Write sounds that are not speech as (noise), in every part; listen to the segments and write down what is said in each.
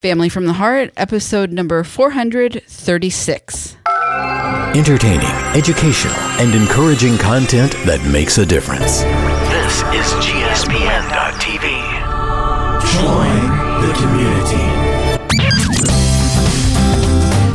Family from the Heart, episode number 436. Entertaining, educational, and encouraging content that makes a difference. This is GSPN.TV. Join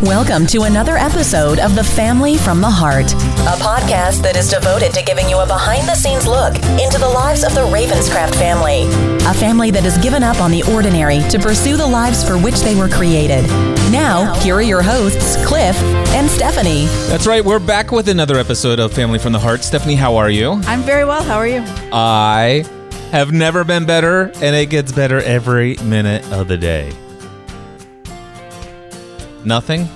Welcome to another episode of The Family from the Heart, a podcast that is devoted to giving you a behind the scenes look into the lives of the Ravenscraft family, a family that has given up on the ordinary to pursue the lives for which they were created. Now, here are your hosts, Cliff and Stephanie. That's right. We're back with another episode of Family from the Heart. Stephanie, how are you? I'm very well. How are you? I have never been better, and it gets better every minute of the day. Nothing?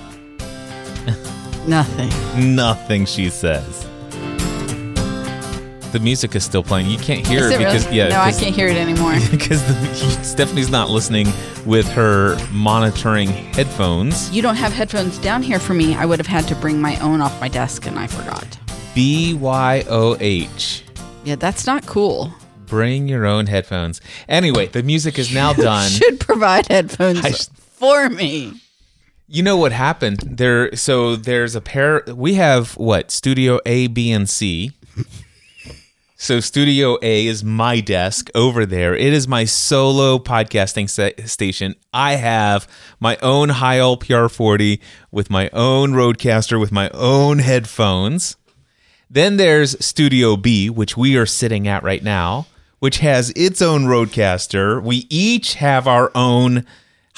Nothing. Nothing, she says. The music is still playing. You can't hear it it because really? yeah, no, I can't hear it anymore. (laughs) because the, Stephanie's not listening with her monitoring headphones. you don't have headphones down here for me. I would have had to bring my own off my desk, and I forgot. B Y O H. Yeah, that's not cool. Bring your own headphones. Anyway, the music is now (laughs) done. Should provide headphones sh- for me. You know what happened? There so there's a pair we have what? Studio A, B, and C. So Studio A is my desk over there. It is my solo podcasting sta- station. I have my own Heil PR40 with my own RODECaster with my own headphones. Then there's Studio B, which we are sitting at right now, which has its own RODECaster. We each have our own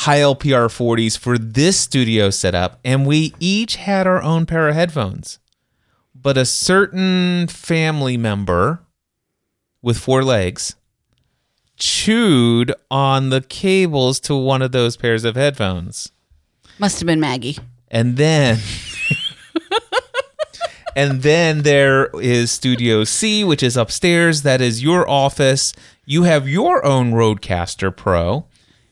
Heil PR40s for this studio setup, and we each had our own pair of headphones. But a certain family member with four legs chewed on the cables to one of those pairs of headphones. Must have been Maggie. And then (laughs) And then there is Studio C, which is upstairs. That is your office. You have your own RODECaster Pro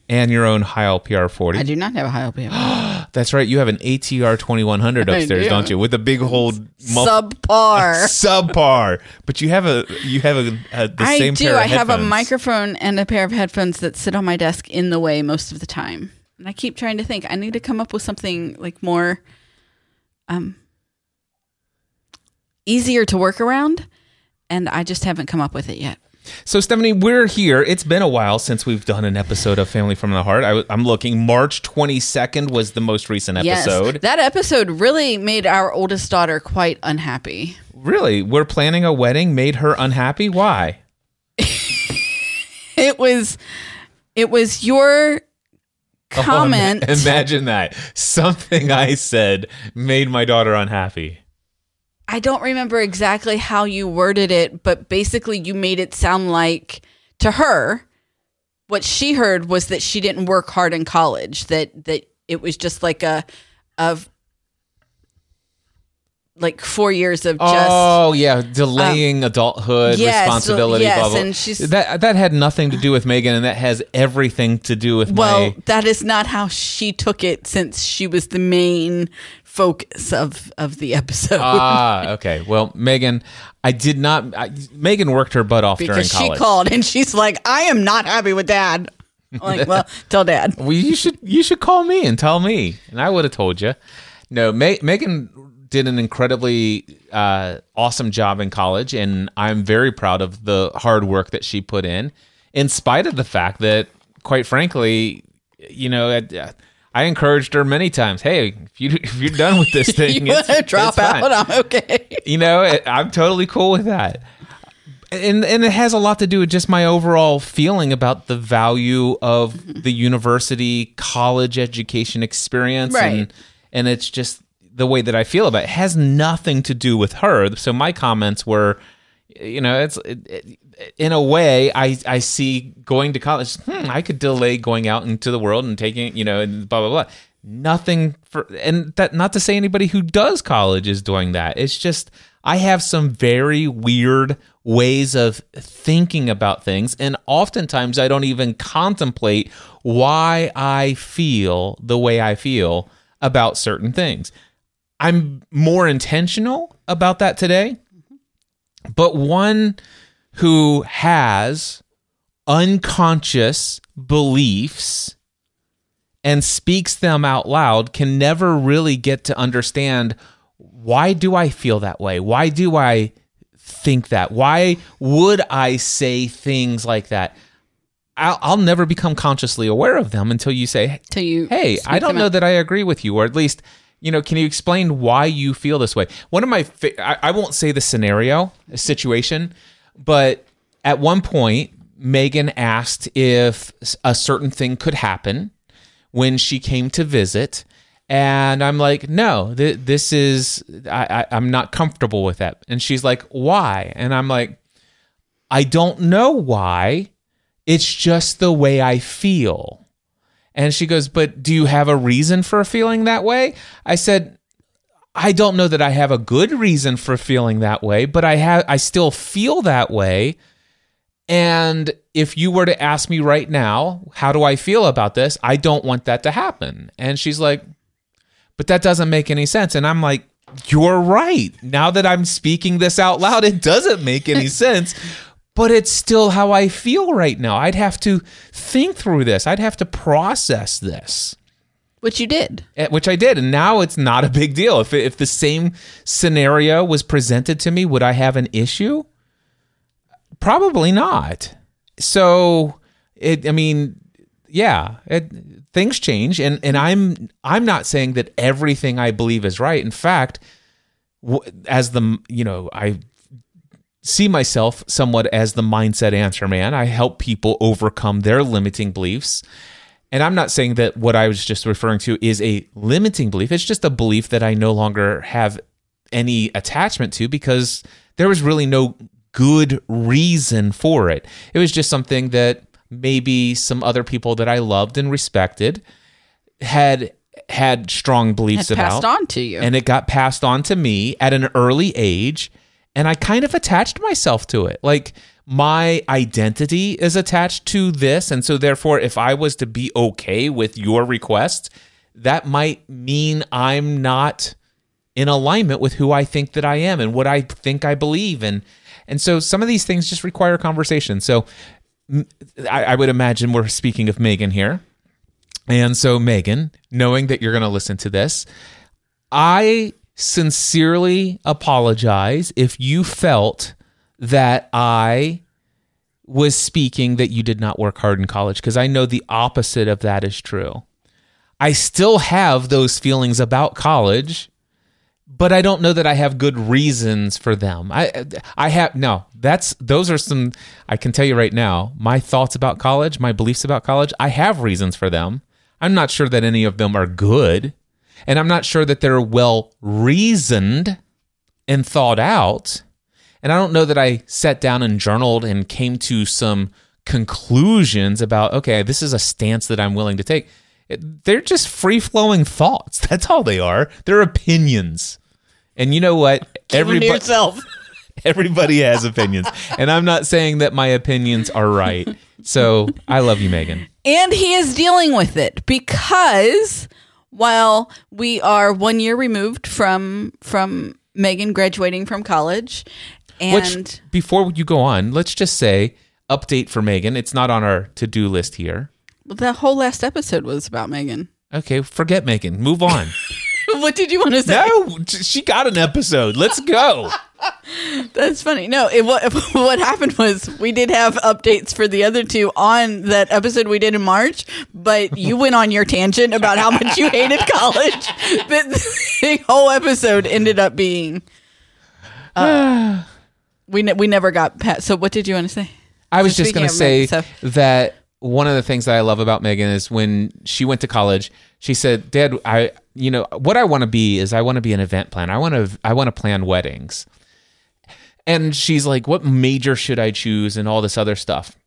and your own Heil PR40. I do not have a high LP. (gasps) That's right. You have an ATR 2100 (laughs) upstairs, do. don't you? With a big old Subpar. (laughs) subpar. But you have a you have a, a the I same do. pair of I have a microphone and a pair of headphones that sit on my desk in the way most of the time. And I keep trying to think. I need to come up with something like more um easier to work around and I just haven't come up with it yet. So Stephanie, we're here. It's been a while since we've done an episode of Family from the Heart. I, am looking. March 22nd was the most recent episode. Yes. That episode really made our oldest daughter quite unhappy. Really, we're planning a wedding. Made her unhappy. Why? (laughs) It was it was your (laughs) Oh, comment ima- imagine that. Something I said made my daughter unhappy. I don't remember exactly how you worded it, but basically you made it sound like to her what she heard was that she didn't work hard in college, that that it was just like a of like 4 years of just oh yeah, um, delaying adulthood, yes, responsibility, yes, blah blah. and she's- that that had nothing to do with Megan, and that has everything to do with well, my. that is not how she took it since she was the main focus of of the episode. Ah, okay. Well, Megan, I did not. I, Megan worked her butt off during because she called and she's like, "I am not happy with dad." I'm like, well, (laughs) tell dad. Well, you should you should call me and tell me, and I would have told you. No, Me- Megan did an incredibly uh, awesome job in college, and I'm very proud of the hard work that she put in, in spite of the fact that, quite frankly, you know. I, I encouraged her many times. Hey, if you if you're done with this (laughs) thing, You it's- drop it's fine." out? I'm okay. you know it, i'm totally cool with that and and it has a lot to do with just my overall feeling about the value of the university college education experience Right. and and it's just the way that I feel about it. it has nothing to do with her so my comments were you know it's it, it, in a way I I see going to college hmm, I could delay going out into the world and taking you know and blah blah blah. Nothing for and that not to say anybody who does college is doing that. It's just I have some very weird ways of thinking about things and oftentimes I don't even contemplate why I feel the way I feel about certain things. I'm more intentional about that today but one who has unconscious beliefs and speaks them out loud can never really get to understand why do I feel that way? Why do I think that? Why would I say things like that? I'll, I'll never become consciously aware of them until you say, Till you hey, I don't know out. that I agree with you, or at least, you know, can you explain why you feel this way? One of my, fa- I, I won't say the scenario, situation, but at one point, Megan asked if a certain thing could happen when she came to visit. And I'm like, no, th- this is, I, I, I'm not comfortable with that. And she's like, why? And I'm like, I don't know why. It's just the way I feel. And she goes, But do you have a reason for feeling that way? I said, I don't know that I have a good reason for feeling that way, but I have I still feel that way. And if you were to ask me right now, how do I feel about this? I don't want that to happen. And she's like, but that doesn't make any sense. And I'm like, you're right. Now that I'm speaking this out loud, it doesn't make any (laughs) sense. But it's still how I feel right now. I'd have to think through this. I'd have to process this, Which you did. eh, which I did. And now it's not a big deal. If, if the same scenario was presented to me, would I have an issue? Probably not. So, it, I mean, yeah, it, things change, and and I'm I'm not saying that everything I believe is right. In fact, as the you know I see myself somewhat as the mindset answer man. I help people overcome their limiting beliefs. And I'm not saying that what I was just referring to is a limiting belief. It's just a belief that I no longer have any attachment to because there was really no good reason for it. It was just something that maybe some other people that I loved and respected had had strong beliefs Had about passed on to you. and it got passed on to me at an early age and I kind of attached myself to it. Like my identity is attached to this and so therefore if I was to be okay with your request, that might mean I'm not in alignment with who I think that I am and what I think I believe and and so some of these things just require conversation. So I would imagine we're speaking of Megan here. And so, Megan, knowing that you're going to listen to this, I sincerely apologize if you felt that I was speaking that you did not work hard in college, because I know the opposite of that is true. I still have those feelings about college, but I don't know that I have good reasons for them. I I have no. That's those are some I can tell you right now. My thoughts about college, my beliefs about college, I have reasons for them. I'm not sure that any of them are good, and I'm not sure that they're well reasoned and thought out. And I don't know that I sat down and journaled and came to some conclusions about okay, this is a stance that I'm willing to take. It- they're just free flowing thoughts. (laughs) That's all they are. They're opinions. And you know what? Keep 'em Everybody, yourself. (laughs) (laughs) everybody has opinions. And I'm not saying that my opinions are right. So I love you, Megan. and he is dealing with it because while we are one year removed from from Megan graduating from college, and Which, before you go on, let's just say update for Megan. It's not on our to do list here. the whole last episode was about Megan. Okay, forget Megan. Move on. (laughs) (laughs) what did you want to say? no, she got an episode. Let's go. (laughs) That's funny. No, it, what (laughs) what happened was we did have updates for the other two on that episode we did in March, but you went on your tangent about how much you hated college. But the whole episode ended up being. Uh, (sighs) we ne- we never got past. So what did you want to say? I was just going to say so- that one of the things that I love about Megan is when she went to college, she said, "Dad, I, you know, what I want to be is I want to be an event planner. I want to, I want to plan weddings." And she's like, "What major should I choose?" and all this other stuff.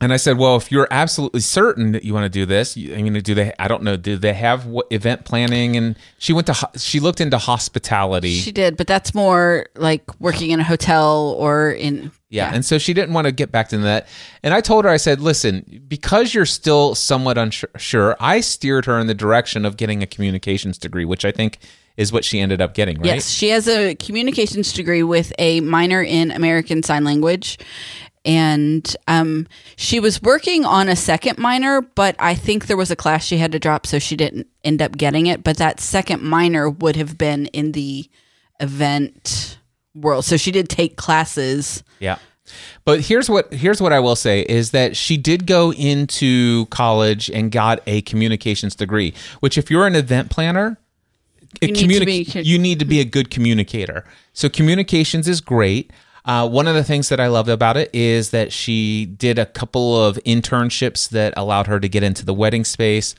And I said, "Well, if you're absolutely certain that you want to do this, I mean, do they? I don't know. Do they have what, event planning?" And she went to, she looked into hospitality. She did, but that's more like working in a hotel or in. Yeah. And so she didn't want to get back to that. And I told her, I said, listen, because you're still somewhat unsure, I steered her in the direction of getting a communications degree, which I think is what she ended up getting, right? Yes, she has a communications degree with a minor in American Sign Language. And um, she was working on a second minor, but I think there was a class she had to drop, so she didn't end up getting it. But that second minor would have been in the event world, so she did take classes. Yeah. But here's what here's what I will say is that she did go into college and got a communications degree, which if you're an event planner, You need to be- you need to be a good communicator. So communications is great. Uh, one of the things that I loved about it is that she did a couple of internships that allowed her to get into the wedding space.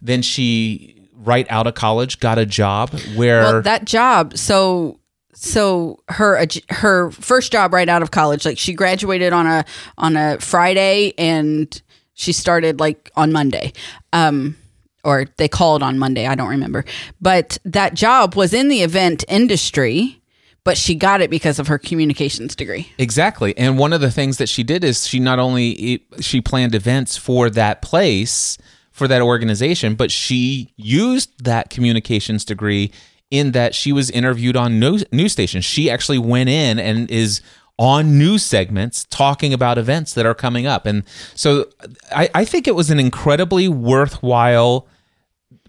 Then she, right out of college, got a job where Well, that job. So so her her first job right out of college, like she graduated on a on a Friday and she started like on Monday. Um or they called on Monday, I don't remember. But that job was in the event industry, but she got it because of her communications degree. Exactly. And one of the things that she did is she not only she planned events for that place, for that organization, but she used that communications degree in that she was interviewed on news, news stations. She actually went in and is on news segments talking about events that are coming up. And so I, I think it was an incredibly worthwhile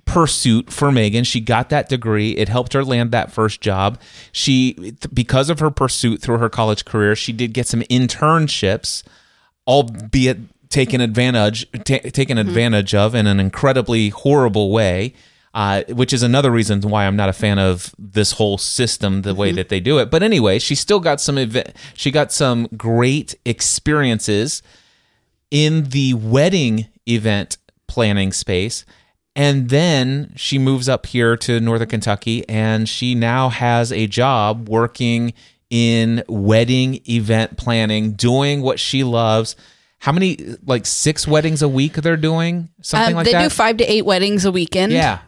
pursuit for Megan. She got that degree. It helped her land that first job. She, because of her pursuit through her college career, she did get some internships, albeit taken advantage ta taken advantage of in an incredibly horrible way. Uh, which is another reason why I'm not a fan of this whole system, the way that they do it. But anyway, she still got some ev- she got some great experiences in the wedding event planning space. And then she moves up here to Northern Kentucky and she now has a job working in wedding event planning, doing what she loves. How many, like six weddings a week they're doing? Something Um, like they that? do five to eight weddings a weekend. yeah.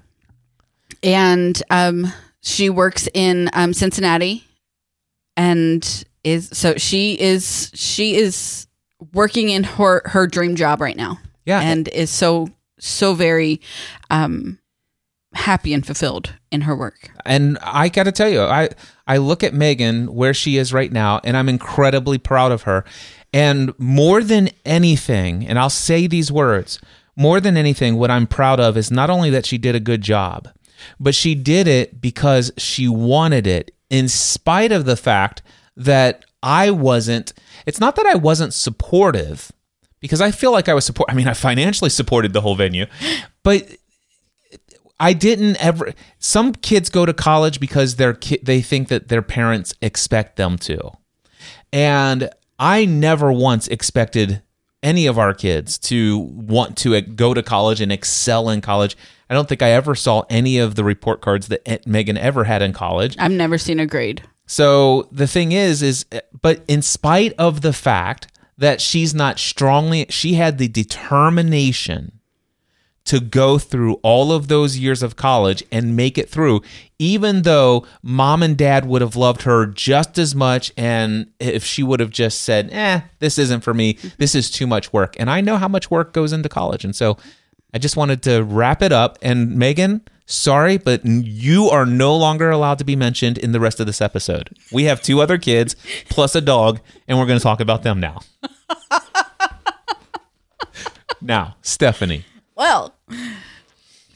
and um, she works in um, Cincinnati, and is so she is she is working in her her dream job right now. Yeah. and is so so very um, happy and fulfilled in her work. And I got to tell you, I I look at Megan where she is right now, and I'm incredibly proud of her. And more than anything, and I'll say these words, more than anything, what I'm proud of is not only that she did a good job, but she did it because she wanted it, in spite of the fact that I wasn't. It's not that I wasn't supportive, because I feel like I was support. I mean, I financially supported the whole venue, but I didn't ever. Some kids go to college because their ki- they think that their parents expect them to, and I never once expected any of our kids to want to go to college and excel in college. I don't think I ever saw any of the report cards that Megan ever had in college. I've never seen a grade. So the thing is, is but in spite of the fact that she's not strongly, she had the determination to go through all of those years of college and make it through, even though mom and dad would have loved her just as much. And if she would have just said, eh, this isn't for me, this is too much work. And I know how much work goes into college. And so I just wanted to wrap it up. And Megan, sorry, but you are no longer allowed to be mentioned in the rest of this episode. We have two other kids plus a dog, and we're going to talk about them now. (laughs) now, Stephanie. Well,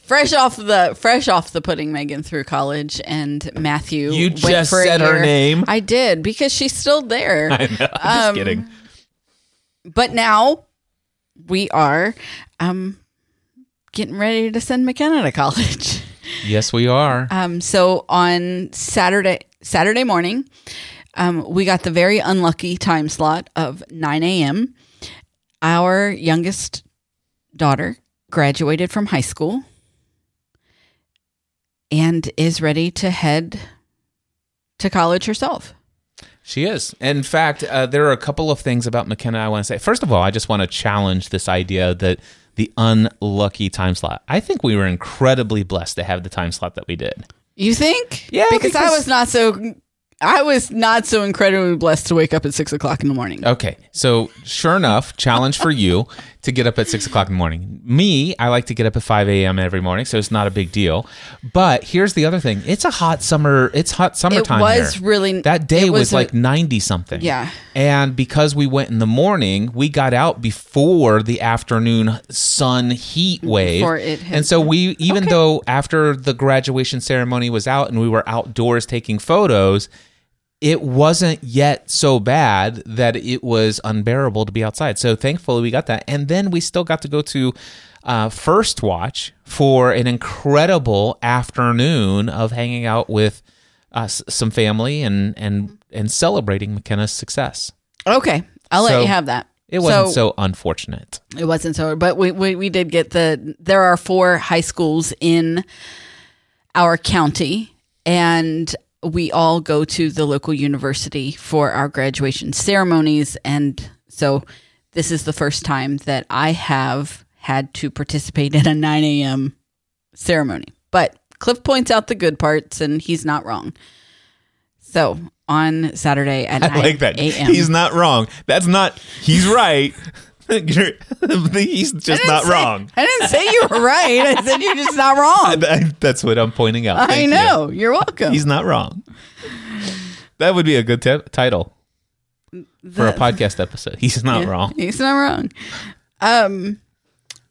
fresh off the fresh off the putting Megan through college, and Matthew. You went just for said her name. I did because she's still there. (laughs) I know, I'm just kidding. but now we are um, getting ready to send McKenna to college. (laughs) Yes, we are. Um, so on Saturday Saturday morning, um, we got the very unlucky time slot of 9 a.m. Our youngest daughter graduated from high school and is ready to head to college herself. She is. In fact, uh, there are a couple of things about McKenna I want to say. First of all, I just want to challenge this idea that the unlucky time slot. I think we were incredibly blessed to have the time slot that we did. You think? Yeah, because, I was not so I was not so incredibly blessed to wake up at six o'clock in the morning. Okay, so sure enough, challenge for you (laughs) to get up at six o'clock in the morning. Me, I like to get up at five a.m. every morning, so it's not a big deal. But here's the other thing: it's a hot summer. It's hot summertime. It was here. really- that day was, was a- like ninety something. Yeah. and because we went in the morning, we got out before the afternoon sun heat wave, Before it hit and so we even though after the graduation ceremony was out and we were outdoors taking photos it wasn't yet so bad that it was unbearable to be outside. So thankfully we got that, and then we still got to go to uh, First Watch for an incredible afternoon of hanging out with uh, some family and and and celebrating McKenna's success. Okay, I'll let you have that. It wasn't so, unfortunate. It wasn't so, but we, we we did get the. There are four high schools in our county, and we all go to the local university for our graduation ceremonies. And so, this is the first time that I have had to participate in a 9 a.m. ceremony. But Cliff points out the good parts, and he's not wrong. So on Saturday at 9 a.m. He's not wrong. That's not. He's right. You're- (laughs) he's just not say- wrong. I didn't say you were right. I said you're just not wrong. (laughs) I- that's what I'm pointing out. I Thank you. know. You. are welcome. He's not wrong. That would be a good t- title for a podcast episode. He's not Yeah, wrong. He's not wrong. Um,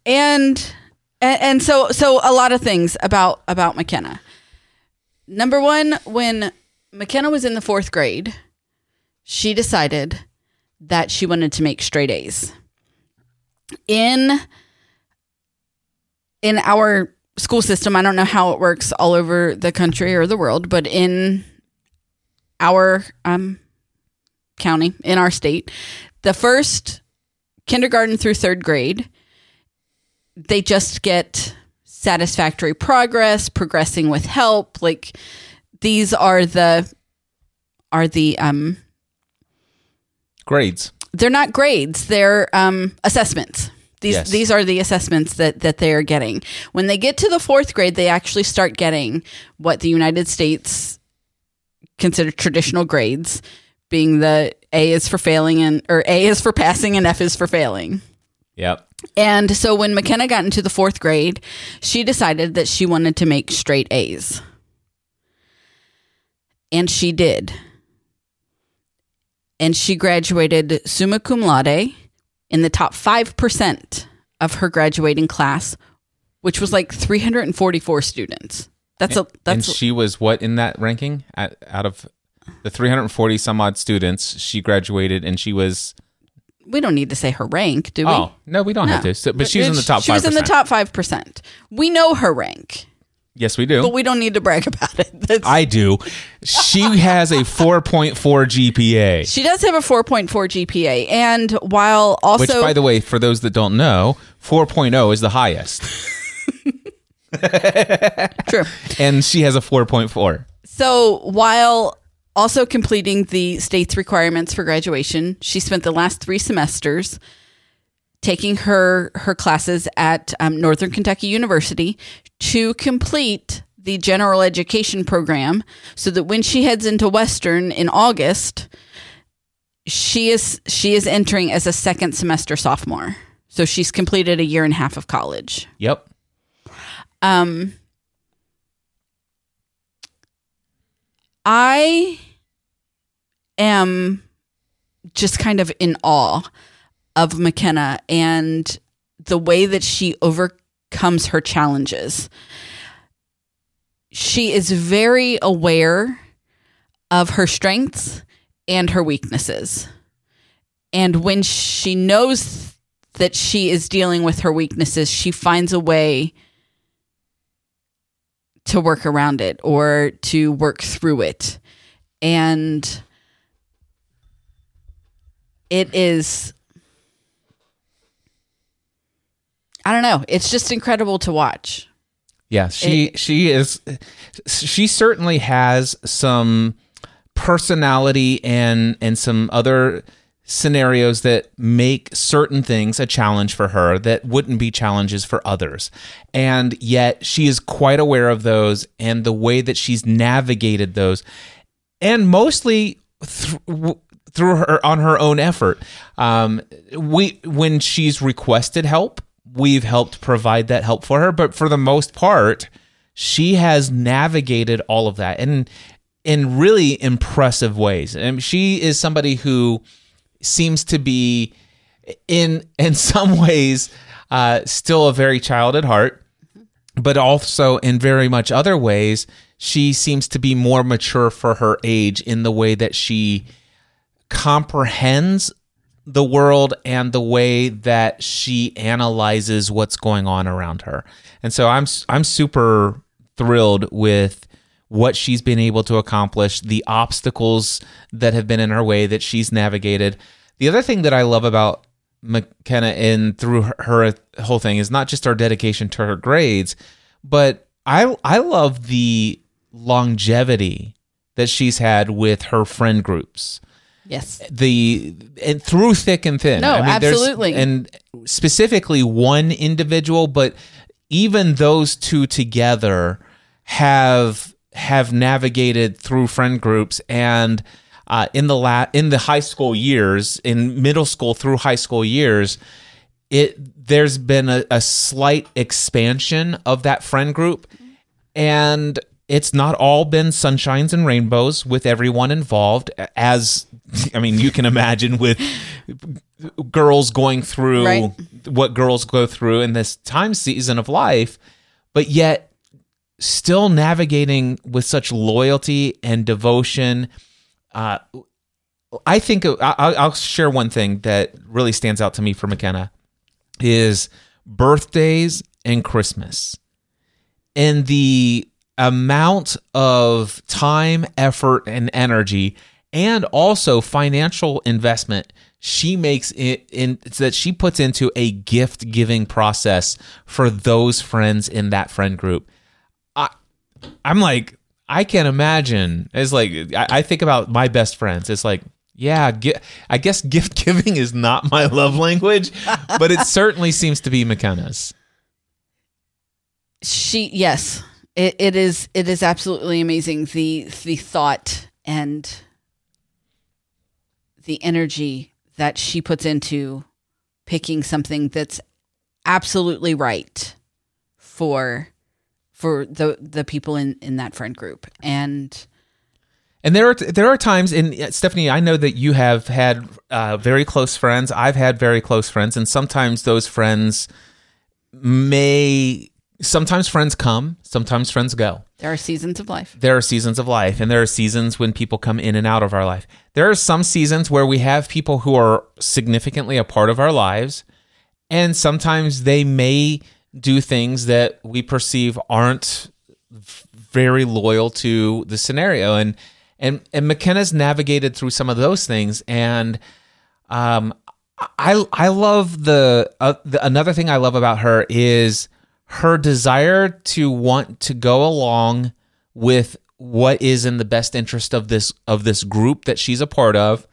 and, and and so so a lot of things about about McKenna. Number one, when McKenna was in the fourth grade, she decided that she wanted to make straight A's. In in our school system, I don't know how it works all over the country or the world, but in our um, county, in our state, the first kindergarten through third grade, they just get satisfactory progress, progressing with help. Like these are the are the um Grades. They're not grades, they're um assessments. These Yes. these are the assessments that that they are getting. When they get to the fourth grade, they actually start getting what the United States consider traditional grades, being the A is for failing and or A is for passing and F is for failing. Yep. And so when McKenna got into the fourth grade, she decided that she wanted to make straight A's. And she did. And she graduated summa cum laude in the top 5% of her graduating class, which was like 344 students. That's a and she was what in that ranking? At, out of the 340 some odd students, she graduated and she was. we don't need to say her rank, do we? Oh, no, we don't have to. So, but she was in the top She was in the top 5%. We know her rank, Yes, we do. but we don't need to brag about it. (laughs) That's, I do. She has a 4.4 GPA. She does have a 4.4 GPA. And while also. Which, by the way, for those that don't know, 4.0 is the highest. (laughs) True. And she has a 4.4. So while also completing the state's requirements for graduation, she spent the last three semesters taking her her classes at um, Northern Kentucky University to complete the general education program, so that when she heads into Western in August, she is she is entering as a second semester sophomore. So she's completed a year and a half of college. Yep. Um, I am just kind of in awe of McKenna and the way that she overcomes her challenges. She is very aware of her strengths and her weaknesses. And when she knows that she is dealing with her weaknesses, she finds a way to work around it or to work through it. And it is I don't know, it's just incredible to watch. Yeah, she she is she certainly has some personality and and some other scenarios that make certain things a challenge for her that wouldn't be challenges for others. And yet she is quite aware of those and the way that she's navigated those and mostly th- through her on her own effort. Um, we when she's requested help, we've helped provide that help for her, but for the most part, she has navigated all of that and in really impressive ways. And she is somebody who seems to be in (laughs) in some ways uh, still a very child at heart, but also in very much other ways, she seems to be more mature for her age in the way that she comprehends the world and the way that she analyzes what's going on around her. And so I'm I'm super thrilled with what she's been able to accomplish, the obstacles that have been in her way that she's navigated. The other thing that I love about McKenna and through her, her whole thing is not just her dedication to her grades, but I I love the longevity that she's had with her friend groups Yes. the and through thick and thin. No, there's- absolutely. And specifically one individual, but even those two together have have navigated through friend groups and uh, in the la- in the high school years, in middle school through high school years, it there's been a, a slight expansion of that friend group and it's not all been sunshines and rainbows with everyone involved as (laughs) i mean you can imagine with girls going through Right. what girls go through in this time season of life but yet still navigating with such loyalty and devotion uh, i think I- I'll, I'll share one thing that really stands out to me for mckenna is birthdays and christmas and the amount of time, effort, and energy, and also financial investment she makes in, in that she puts into a gift giving process for those friends in that friend group. I, I'm like, I can't imagine. It's like I, I think about my best friends. It's like. Yeah, gi- I guess gift (laughs) giving is not my love language, but it certainly seems to be McKenna's. she yes it, it is it is absolutely amazing the the thought and the energy that she puts into picking something that's absolutely right for for the the people in in that friend group and And there are there are times, and uh, Stephanie, I know that you have had uh, very close friends. I've had very close friends, and sometimes those friends may sometimes friends come, sometimes friends go. there are seasons of life There are seasons of life, and there are seasons when people come in and out of our life. There are some seasons where we have people who are significantly a part of our lives, and sometimes they may do things that we perceive aren't very loyal to the scenario and and and McKenna's navigated through some of those things and um I I love the, uh, the another thing I love about her is her desire to want to go along with what is in the best interest of this of this group that she's a part of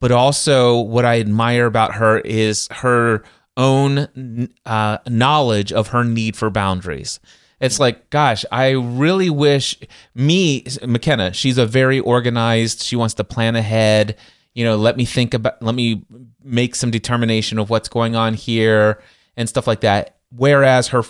but also what I admire about her is her own uh, knowledge of her need for boundaries. It's like, gosh, I really wish me, McKenna, she's a very organized, she wants to plan ahead. You know, let me think about, let me make some determination of what's going on here and stuff like that. Whereas her,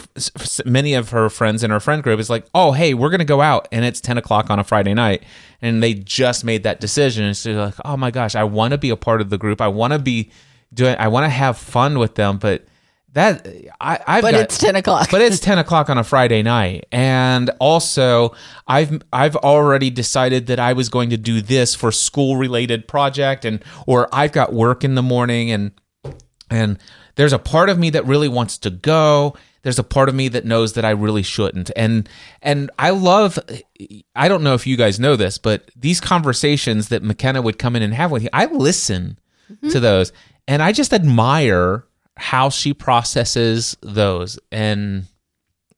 many of her friends in her friend group is like, oh, hey, we're going to go out and it's 10 o'clock on a Friday night. And they just made that decision. And so like, oh my gosh, I want to be a part of the group. I want to be doing, I want to have fun with them. But that, I, I've but got, it's 10 o'clock but it's 10 o'clock on a friday night and also i've i've already decided that i was going to do this for school related project and or i've got work in the morning and and there's a part of me that really wants to go. There's a part of me that knows that i really shouldn't. And and i love i don't know if you guys know this but these conversations that mckenna would come in and have with you i listen mm-hmm. to those and i just admire how she processes those. And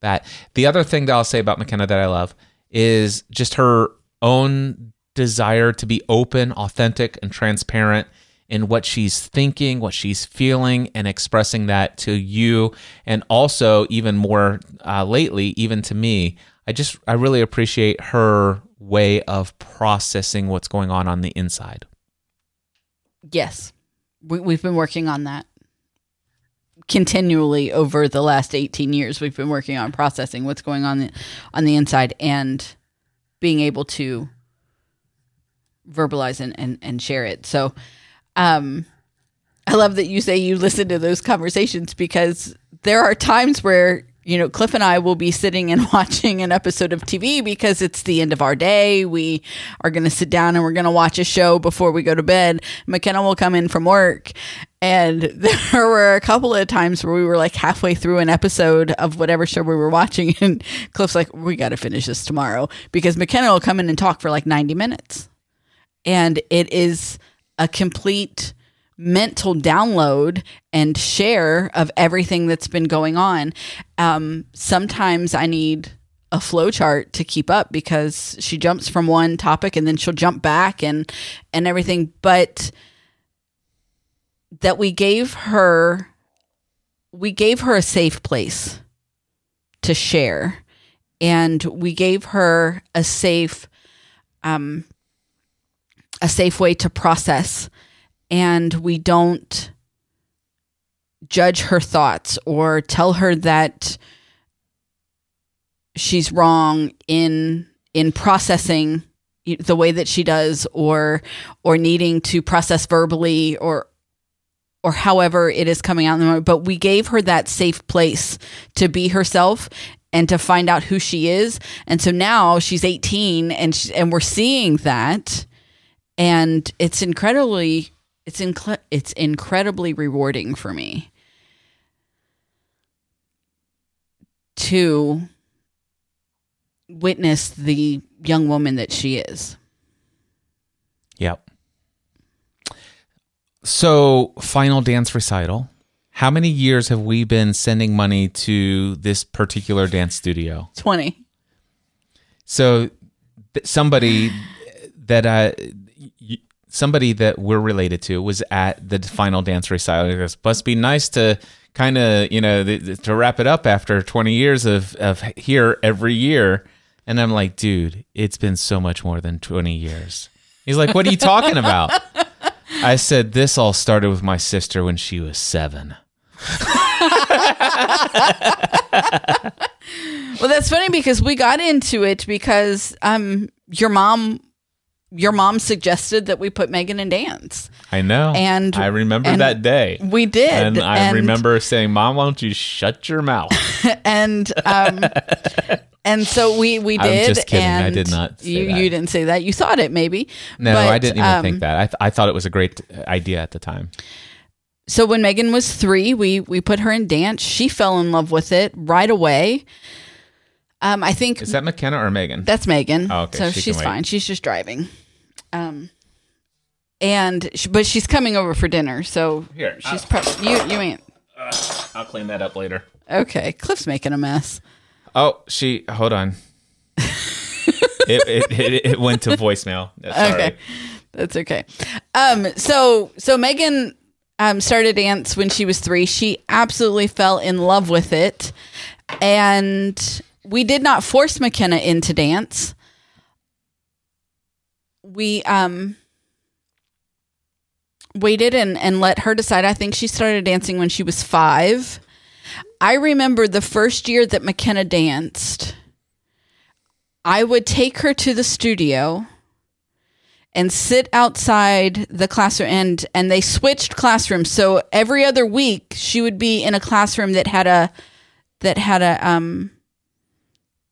that the other thing that I'll say about McKenna that I love is just her own desire to be open, authentic, and transparent in what she's thinking, what she's feeling, and expressing that to you, and also even more uh, lately, even to me. I just I really appreciate her way of processing what's going on on the inside. Yes, we, we've been working on that continually over the last 18 years. We've been working on processing what's going on the, on the inside and being able to verbalize and, and, and share it. So, um, I love that you say you listen to those conversations because there are times where you know, Cliff and I will be sitting and (laughs) watching an episode of TV because it's the end of our day. We are going to sit down and we're going to watch a show before we go to bed. McKenna will come in from work. And (laughs) there were a couple of times where we were like halfway through an episode of whatever show we were watching. And (laughs) Cliff's like, we got to finish this tomorrow because McKenna will come in and talk for like 90 minutes. And it is a complete mental download and share of everything that's been going on. Um, sometimes I need a flow chart to keep up because she jumps from one topic and then she'll jump back and and everything but that we gave her we gave her a safe place to share and we gave her a safe um a safe way to process and we don't judge her thoughts or tell her that she's wrong in in processing the way that she does or or needing to process verbally or or however it is coming out in the moment. But we gave her that safe place to be herself and to find out who she is. And so now she's 18 and she, and we're seeing that and it's incredibly it's inc- it's incredibly rewarding for me to witness the young woman that she is. Yep. So, final dance recital. How many years have we been sending money to this particular dance studio? 20. So, th- somebody that I, somebody that we're related to was at the final dance recital. It goes, must be nice to kind of, you know, th- th- to wrap it up after 20 years of, of here every year. And I'm like, dude, it's been so much more than 20 years. He's like, what are you talking about? I said, this all started with my sister when she was seven. (laughs) Well, that's funny because we got into it because um your mom your mom suggested that we put Megan in dance. I know. And- I remember and that day. We did. And I and- remember saying, Mom, why don't you shut your mouth? (laughs) and um and so we we I'm did just kidding. I did not say you that. you didn't say that you thought it maybe No, But, I didn't even um, think that. I, th- I thought it was a great idea at the time. so when Megan was three, we we put her in dance. She fell in love with it right away. Um, I think Is that McKenna or Megan? that's Megan. Oh, okay, So she she's fine. She's just driving. Um, and sh- but she's coming over for dinner. So Here, she's pro- you you ain't I'll clean that up later. okay. Cliff's making a mess. Oh, she, hold on. (laughs) it, it, it, it went to voicemail. Sorry. Okay. That's okay. Um, so so Megan um started dance when she was three. She absolutely fell in love with it. And we did not force McKenna into dance. We um waited and, and let her decide. I think she started dancing when she was five. I remember the first year that McKenna danced, I would take her to the studio and sit outside the classroom and and they switched classrooms so every other week she would be in a classroom that had a that had a um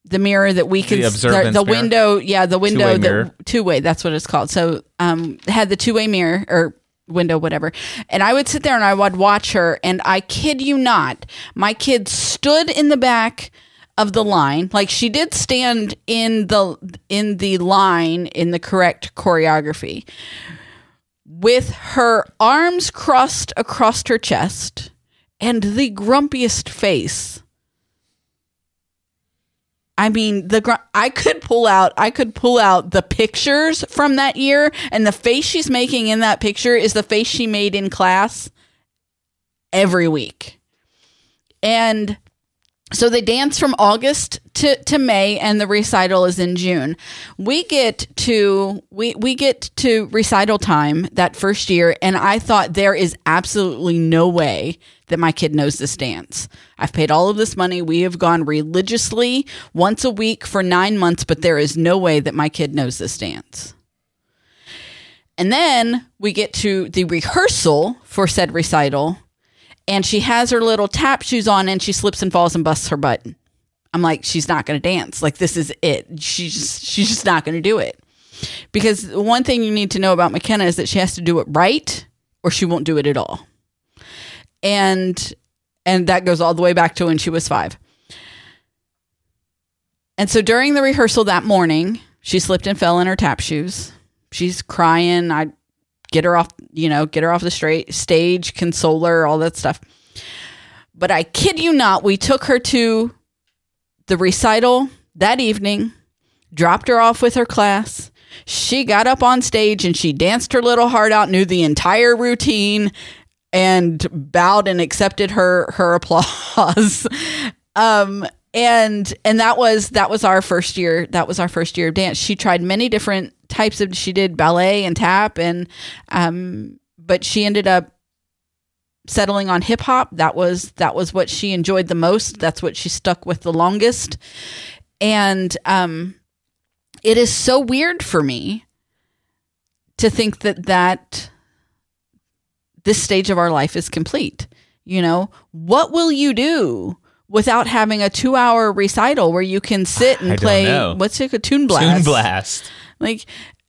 the mirror that we could observance the, mirror? window yeah the window Two-way that two way that's what it's called. So um had the two way mirror or window whatever. And i would sit there and i would watch her and i kid you not my kid stood in the back of the line. Like she did stand in the in the line in the correct choreography with her arms crossed across her chest and the grumpiest face i mean, the gr- I could pull out I could pull out the pictures from that year and the face she's making in that picture is the face she made in class every week. And so they dance from August to, to May and the recital is in June. We get to we we get to recital time that first year and I thought there is absolutely no way that my kid knows this dance. I've paid all of this money. We have gone religiously once a week for 9 months, but there is no way that my kid knows this dance. And then we get to the rehearsal for said recital and she has her little tap shoes on and she slips and falls and busts her butt. I'm like, she's not going to dance. Like this is it. She's just, she's just not going to do it. Because one thing you need to know about McKenna is that she has to do it right or she won't do it at all. And and that goes all the way back to when she was 5. And so during the rehearsal that morning, she slipped and fell in her tap shoes. She's crying. I get her off, you know, get her off the straight stage, console her, all that stuff. But I kid you not, we took her to the recital that evening, dropped her off with her class. She got up on stage and she danced her little heart out, knew the entire routine, and bowed and accepted her her (laughs) applause. um, and and that was that was our first year. That was our first year of dance. She tried many different types of. She did ballet and tap, and um, but she ended up settling on hip hop. That was that was what she enjoyed the most. That's what she stuck with the longest. And um, it is so weird for me to think that that this stage of our life is complete. You know, what will you do without having a two hour recital where you can sit and I play what's it a Toon Blast? Toon Blast. Like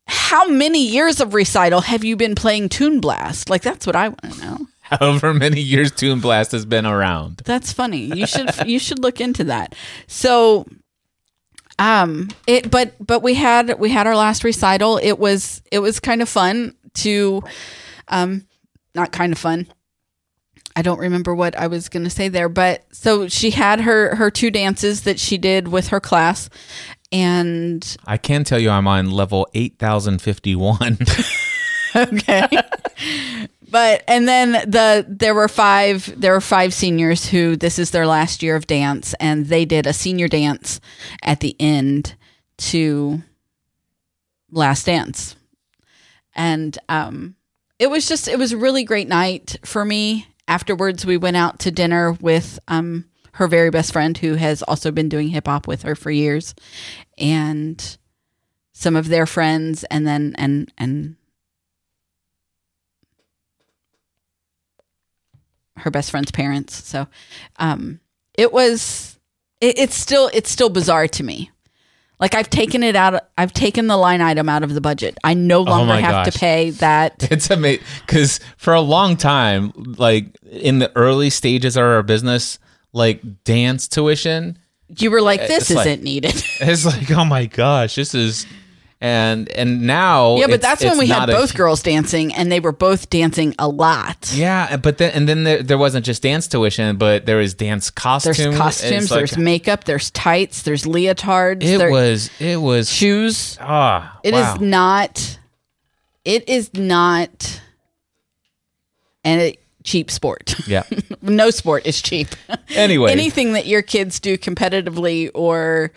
how many years of recital have you been playing Toon Blast? Like that's what I want to know. However many years Toon Blast has been around. That's funny. You should you should look into that. So um it but but we had we had our last recital. It was it was kind of fun to um not kind of fun. I don't remember what I was going to say there, but so she had her her two dances that she did with her class and I can tell you I'm on level 8051. (laughs) okay. But and then the there were five there were five seniors who this is their last year of dance and they did a senior dance at the end to last dance. And um it was just it was a really great night for me. Afterwards we went out to dinner with um her very best friend who has also been doing hip hop with her for years and some of their friends and then and and her best friend's parents. So um, it was it, it's still it's still bizarre to me. Like I've taken it out. I've taken the line item out of the budget. I no longer my have gosh. to pay that. (laughs) It's amazing because for a long time, like in the early stages of our business, like dance tuition, You were like, this It's isn't needed. (laughs) it's like, oh my gosh, this is, and and now, yeah, but that's when we had not a- both girls dancing, and they were both dancing a lot. Yeah, but then and then there, there wasn't just dance tuition, but there was dance costumes. There's costumes, like- there's makeup, there's tights, there's leotards, it there- was it was shoes. ah It is wow. not. It is not. And cheap sport. yeah. (laughs) no sport is cheap. (laughs) Anyway, Anything that your kids do competitively or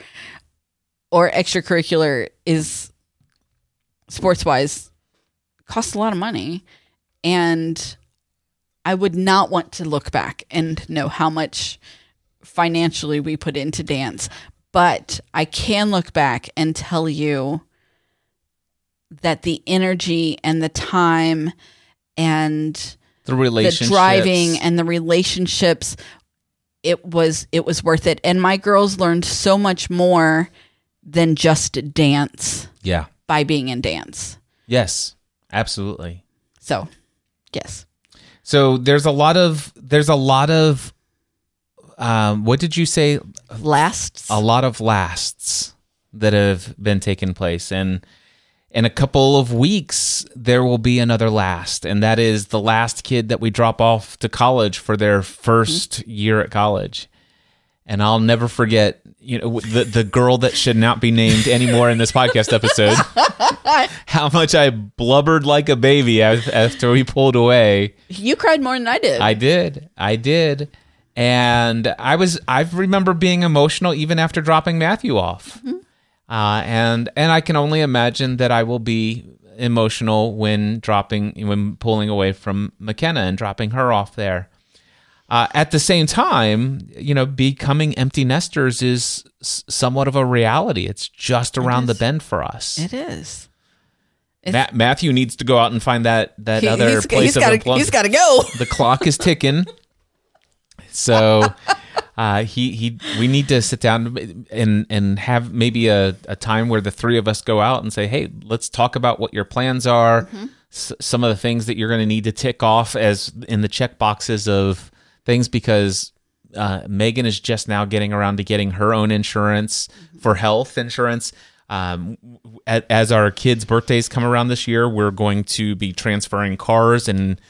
or extracurricular is sports wise costs a lot of money and I would not want to look back and know how much financially we put into dance, but I can look back and tell you that the energy and the time and the the driving and the relationships it was it was worth it. And my girls learned so much more than just dance yeah, by being in dance. Yes, absolutely. so yes. So there's a lot of there's a lot of um, what did you say? lasts. A lot of lasts that have been taking place, and in a couple of weeks there will be another last, and that is the last kid that we drop off to college for their 1st year at college. and I'll never forget. You know the the girl that should not be named anymore in this podcast episode. (laughs) how much I blubbered like a baby after we pulled away. You cried more than I did. I did. I did. And I was I remember being emotional even after dropping Matthew off. Mm-hmm. Uh, and and I can only imagine that I will be emotional when dropping when pulling away from McKenna and dropping her off there. Uh, at the same time, you know, becoming empty nesters is somewhat of a reality. It's just around the bend for us. it is. Ma- Matthew needs to go out and find that that He- other he's, place he's of gotta, employment he's got to go. the clock is ticking. (laughs) So uh, he he we need to sit down and and have maybe a, a time where the three of us go out and say, hey, let's talk about what your plans are, s- some of the things that you're going to need to tick off as in the check boxes of things because. Uh, Megan is just now getting around to getting her own insurance for health insurance. Um, as our kids' birthdays come around this year, we're going to be transferring cars and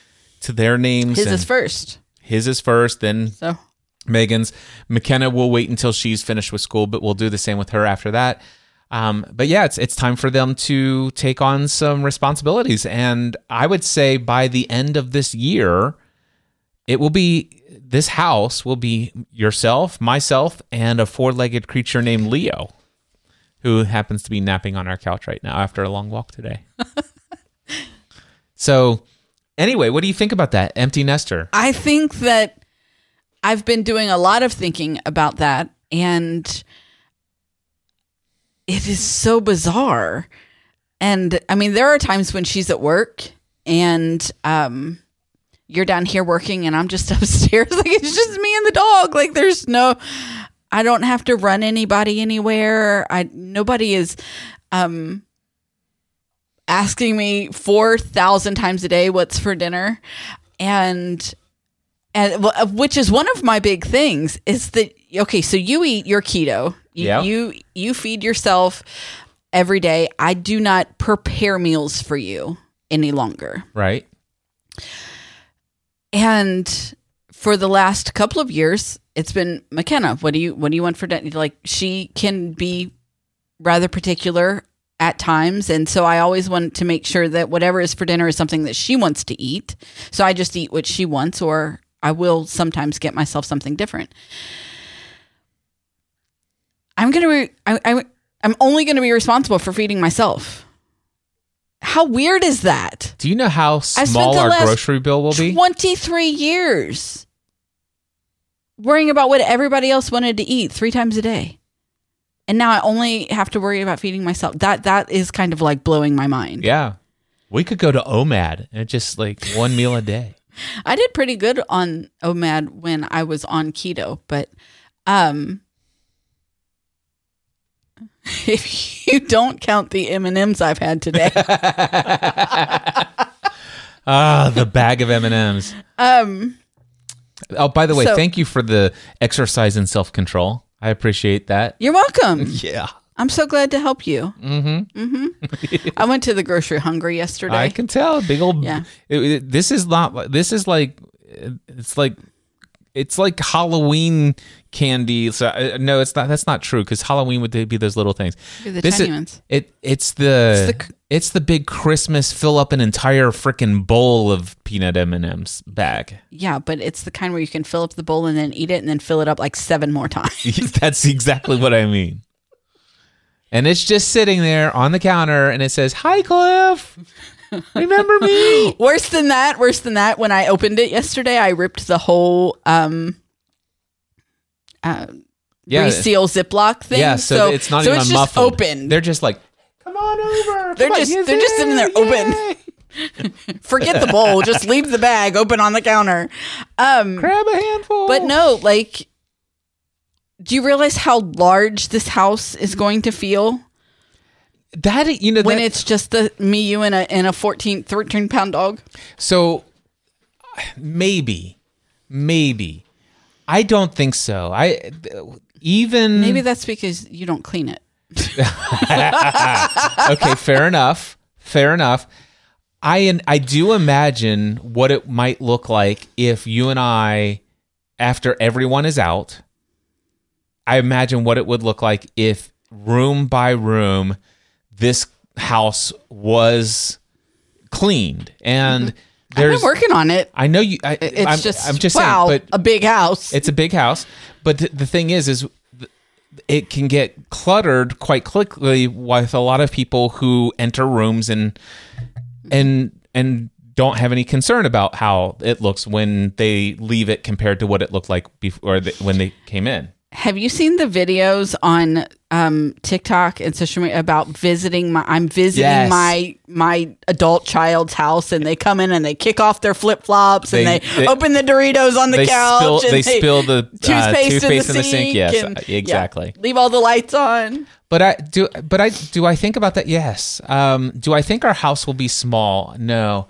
to their names. His and- is first. His is first, then So Megan's. McKenna will wait until she's finished with school, but we'll do the same with her after that. Um, but yeah, it's it's time for them to take on some responsibilities, and I would say by the end of this year, it will be this house will be yourself, myself, and a four-legged creature named Leo, who happens to be napping on our couch right now after a long walk today. (laughs) so, anyway, what do you think about that empty nester? I think that I've been doing a lot of thinking about that, and it is so bizarre. And I mean, there are times when she's at work and um, you're down here working, and I'm just (laughs) upstairs. Like, it's just me and the dog. Like, there's no, I don't have to run anybody anywhere. I, nobody is, um, asking me 4,000 times a day what's for dinner. And and uh, which is one of my big things is that okay so you eat your keto you, Yeah. you you feed yourself every day i do not prepare meals for you any longer Right? and for the last couple of years it's been mckenna what do you what do you want for dinner like she can be rather particular at times. And so i always want to make sure that whatever is for dinner is something that she wants to eat. So i just eat what she wants or i will sometimes get myself something different. I'm gonna re- I, I, i'm only gonna be responsible for feeding myself. How weird is that? Do you know how small our grocery bill will be? 23 years worrying about what everybody else wanted to eat three times a day. And now I only have to worry about feeding myself. That that is kind of like blowing my mind. Yeah. We could go to OMAD and just like one meal a day. (laughs) I did pretty good on OMAD when I was on keto, but um (laughs) if you don't count the M&Ms I've had today. (laughs) Ah, the bag of M&Ms. um Oh, by the way, So- thank you for the exercise and self-control. I appreciate that. you're welcome. (laughs) Yeah. I'm so glad to help you. Mm-hmm. Mm-hmm. (laughs) I went to the grocery hungry yesterday. I can tell. Big old Yeah. it- it- this is not this is like it's like it's like Halloween candy. So uh, no, it's not. That's not true because Halloween would be those little things. The this tiny is, ones. It it's the It's the it's the, big Christmas fill up an entire freaking bowl of peanut M and M's bag. Yeah, but it's the kind where you can fill up the bowl and then eat it and then fill it up like seven more times. (laughs) That's exactly what I mean. And it's just sitting there on the counter, and it says, "Hi, Cliff. Remember me?" (laughs) worse than that, worse than that, when I opened it yesterday, I ripped the whole um uh Yeah. reseal Ziploc thing. Yeah, so, it's not so even it's just muffled. open. They're just like, "Come on over." They're Come on, just- yes, they're just sitting there yay, open. (laughs) Forget the bowl, just leave the bag open on the counter. Um Grab a handful. but no, like do you realize how large this house is going to feel that you know when that, it's just the me, you, and a and a 14, 13 pound dog? so maybe, maybe. I don't think so. I even Maybe that's because you don't clean it. (laughs) okay, fair enough. Fair enough. I I do imagine what it might look like if you and I, after everyone is out, I imagine what it would look like if room by room this house was cleaned and I've there's been working on it. I know you I, It's I'm just I'm just wow, saying but a big house. it's a big house, but th- the thing is, is it can get cluttered quite quickly with a lot of people who enter rooms and and and don't have any concern about how it looks when they leave it compared to what it looked like before the, when they came in. Have you seen the videos on um, TikTok and social media about visiting my? I'm visiting Yes. my my adult child's house, and they come in and they kick off their flip flops and They- they, open the Doritos on the couch. spill and they, spill the uh, toothpaste, toothpaste in the sink. Yes, and- yeah, exactly. leave all the lights on. But I do. But I do. I think about that. Yes. Um, do I think our house will be small? No.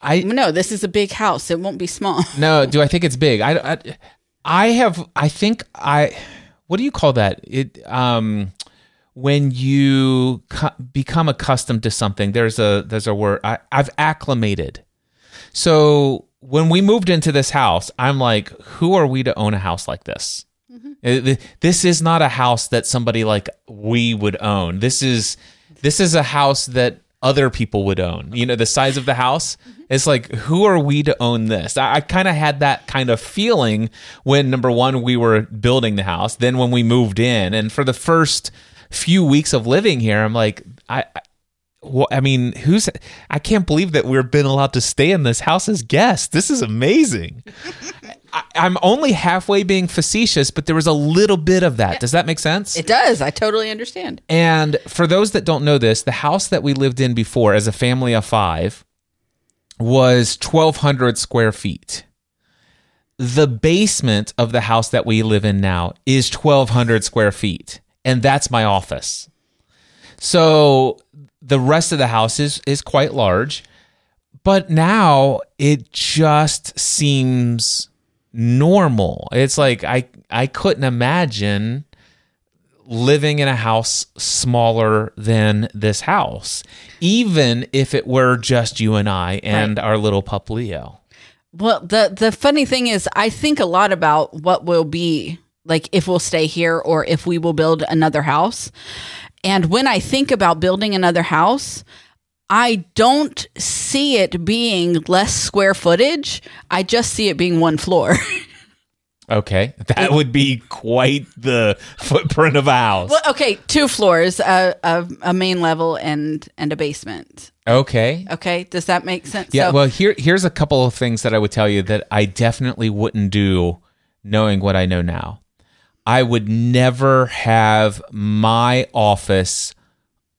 I No, this is a big house. It won't be small. No, do I think it's big? I, I, I have. I think I. What do you call that? It um, when you become accustomed to something. There's a there's a word. I, I've acclimated. So when we moved into this house, I'm like, who are we to own a house like this? Th- This is not a house that somebody like we would own. This is this is a house that other people would own. You know, the size of the house. It's like, who are we to own this? I, I kind of had that kind of feeling when number one we were building the house, then when we moved in, and for the first few weeks of living here, I'm like, I. I well, I mean, who's? I can't believe that we've been allowed to stay in this house as guests. This is amazing. I, I'm only halfway being facetious, but there was a little bit of that. Does that make sense? It does. I totally understand. And for those that don't know this, the house that we lived in before as a family of five was 1,200 square feet. The basement of the house that we live in now is 1,200 square feet, and that's my office. So the rest of the house is, is quite large, but now it just seems normal. It's like I I couldn't imagine living in a house smaller than this house, even if it were just you and I and our little pup Leo. Well, the the funny thing is, I think a lot about what will be like if we'll stay here or if we will build another house. And when I think about building another house, I don't see it being less square footage. I just see it being one floor. (laughs) Okay, that would be quite the footprint of a house. well, okay, two floors, uh, a, a main level and and a basement. Okay. Okay, does that make sense? Yeah, So- well, here here's a couple of things that I would tell you that I definitely wouldn't do knowing what I know now. I would never have my office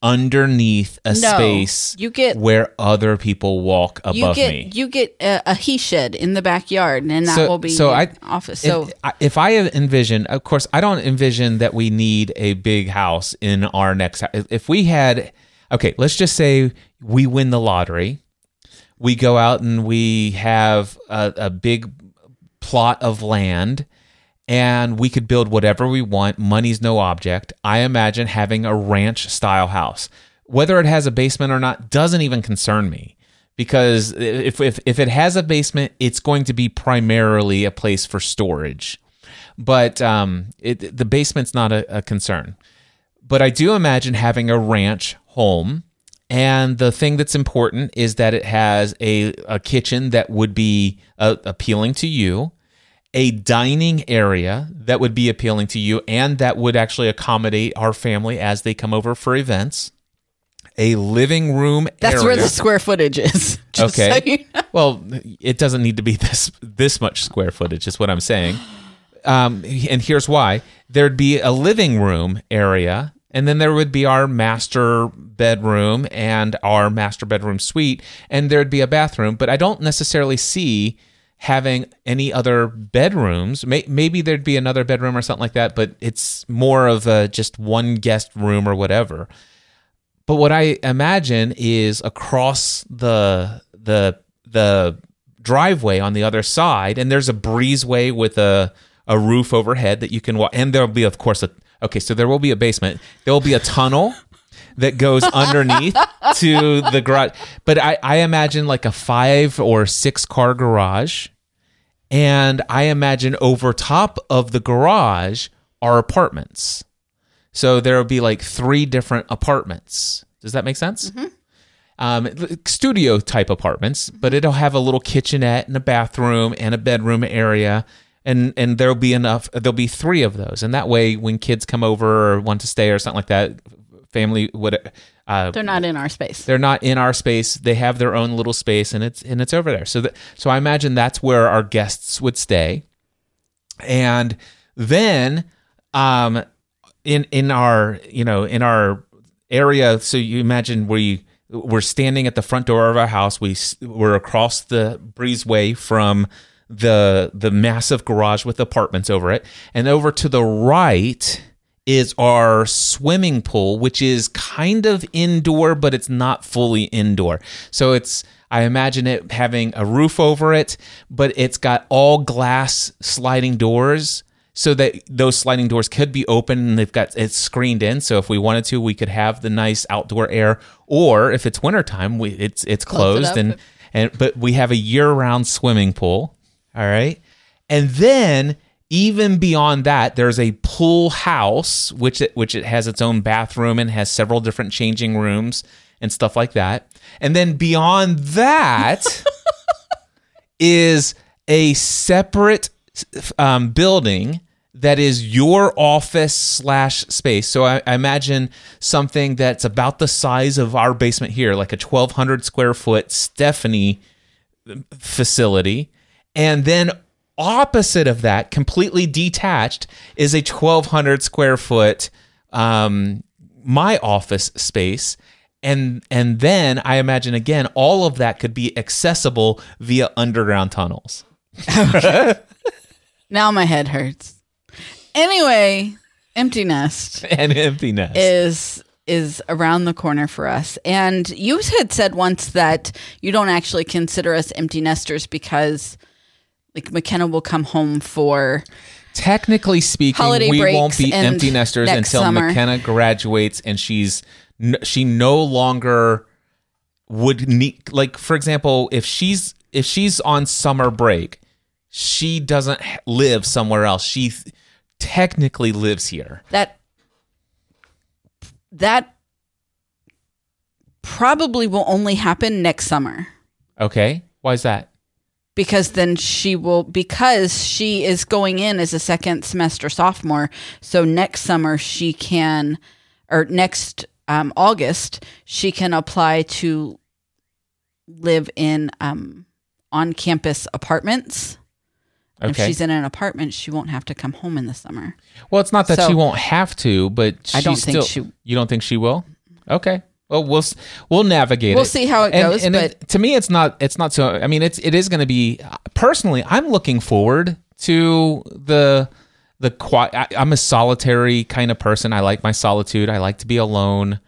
underneath a No, space you get- where other people walk above you get me. you get a, a he shed in the backyard, and that So- will be so I- office. If- So I- if I envision, of course, I don't envision that we need a big house in our next. If we had, okay, let's just say we win the lottery, we go out and we have a, a big plot of land, and we could build whatever we want. Money's no object. I imagine having a ranch style house. Whether it has a basement or not doesn't even concern me because if, if, if it has a basement, it's going to be primarily a place for storage. But um, it, the basement's not a, a concern. But I do imagine having a ranch home. And the thing that's important is that it has a, a kitchen that would be uh, appealing to you, a dining area that would be appealing to you, and that would actually accommodate our family as they come over for events, a living room that's area. where the square footage is. (laughs) just Okay. so you know. Well, it doesn't need to be this this much square footage. Is what I'm saying. Um, and here's why: there'd be a living room area, and then there would be our master bedroom and our master bedroom suite, and there'd be a bathroom. But I don't necessarily see having any other bedrooms. May- Maybe there'd be another bedroom or something like that, but it's more of a just one guest room or whatever. But what I imagine is across the the the driveway on the other side, and there's a breezeway with a a roof overhead that you can walk. And there'll be, of course, a okay. So there will be a basement. There will be a tunnel that goes (laughs) underneath to the garage. But I, I imagine like a five or six car garage, and I imagine over top of the garage are apartments. So there will be like three different apartments. Does that make sense? Um, studio type apartments, but it'll have a little kitchenette and a bathroom and a bedroom area. And, and there'll be enough, there'll be three of those. And that way, when kids come over or want to stay or something like that, family would, uh, They're not in our space. they're not in our space. They have their own little space, and it's and it's over there. So that so I imagine that's where our guests would stay, and then um in in our you know in our area. So you imagine we we're standing at the front door of our house. We we're across the breezeway from the the massive garage with apartments over it, and over to the right is our swimming pool, which is kind of indoor, but it's not fully indoor. So it's, I imagine it having a roof over it, but it's got all glass sliding doors so that those sliding doors could be open and they've got it's screened in. So if we wanted to, we could have the nice outdoor air. Or if it's wintertime, we it's it's Close it closed and and but we have a year-round swimming pool. All right. And then even beyond that, there's a pool house, which it, which it has its own bathroom and has several different changing rooms and stuff like that. And then beyond that (laughs) is a separate um, building that is your office slash space. So I, I imagine something that's about the size of our basement here, like a 1,200 square foot Stephanie facility. And then opposite of that, completely detached, is a 1,200 square foot um, my office space. And and then I imagine again, all of that could be accessible via underground tunnels. (laughs) Now my head hurts. Anyway, empty nest (laughs) and emptiness. is is around the corner for us. And you had said once that you don't actually consider us empty nesters because like McKenna will come home for Technically speaking, Holiday we won't be empty nesters until summer. McKenna graduates and she's she no longer would need like for example, if she's if she's on summer break, she doesn't live somewhere else. She th- technically lives here. that that probably will only happen next summer. Okay? Why is that? Because then she will because she is going in as a second semester sophomore so next summer she can or next um, august she can apply to live in um, on campus apartments And if she's in an apartment she won't have to come home in the summer Well, it's not that So- she won't have to, but I don't she's think still, she- You don't think she will? Okay. Well, we'll we'll navigate. It. We'll it. see how it And- goes, And but- it- to me, it's not. It's not so. I mean, it's it is going to be. Personally, I'm looking forward to the the quiet. I, I'm a solitary kind of person. I like my solitude. I like to be alone.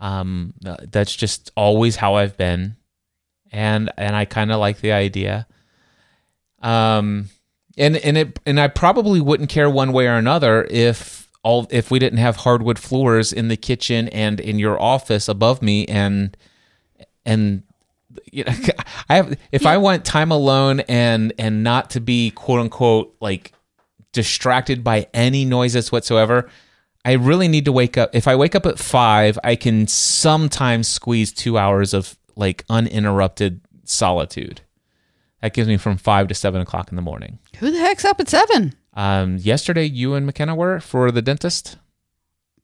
Um, that's just always how I've been, and and I kind of like the idea. Um, and and it and I probably wouldn't care one way or another if all if we didn't have hardwood floors in the kitchen and in your office above me and and you know (laughs) I have if I want time alone and and not to be quote unquote like distracted by any noises whatsoever. I really need to wake up. If I wake up at five, I can sometimes squeeze two hours of like uninterrupted solitude. That gives me from five to seven o'clock in the morning. who the heck's up at seven Um, yesterday, you and McKenna were for the dentist.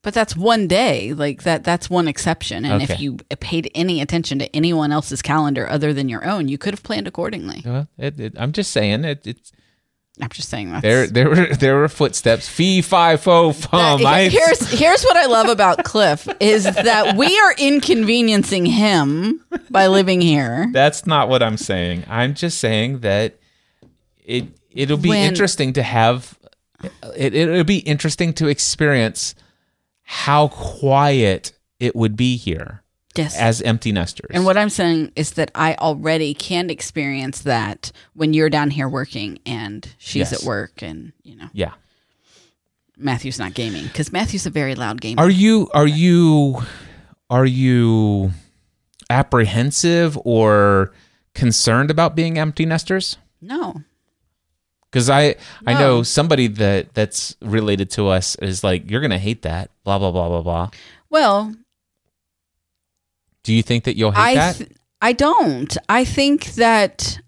but that's one day like that that's one exception and if you paid any attention to anyone else's calendar other than your own you could have planned accordingly Well, it, it, I'm just saying it. It's i'm just saying that's there. There were there were footsteps. Fee fi fo fum. That- here's here's what I love about Cliff is that we are inconveniencing him by living here. That's not what I'm saying. I'm just saying that it it'll be When- interesting to have it it'll be interesting to experience how quiet it would be here Yes. as empty nesters. and what I'm saying is that I already can experience that when you're down here working and she's Yes. at work and you know yeah. Matthew's not gaming because Matthew's a very loud gamer. Are you are you are you apprehensive or concerned about being empty nesters? no, Because I I know somebody that that's related to us is like you're gonna hate that blah blah blah blah blah. Well, Do you think that you'll hate I that? th- I don't. I think that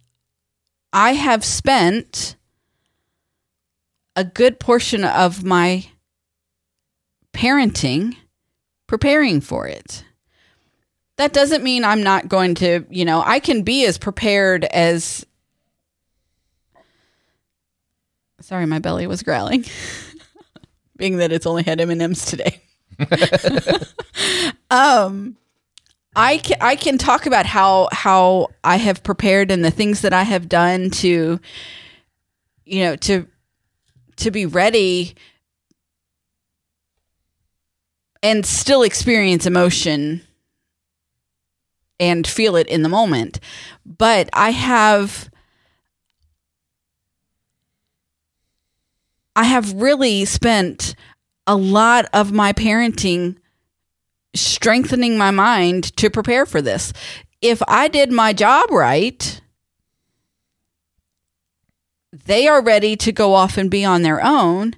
I have spent a good portion of my parenting preparing for it. That doesn't mean I'm not going to, you know, I can be as prepared as Sorry, my belly was growling. (laughs) Being that it's only had M&Ms today. (laughs) um I can, I can talk about how how I have prepared and the things that I have done to you know to to be ready and still experience emotion and feel it in the moment but I have I have really spent a lot of my parenting strengthening my mind to prepare for this. If I did my job right, they are ready to go off and be on their own.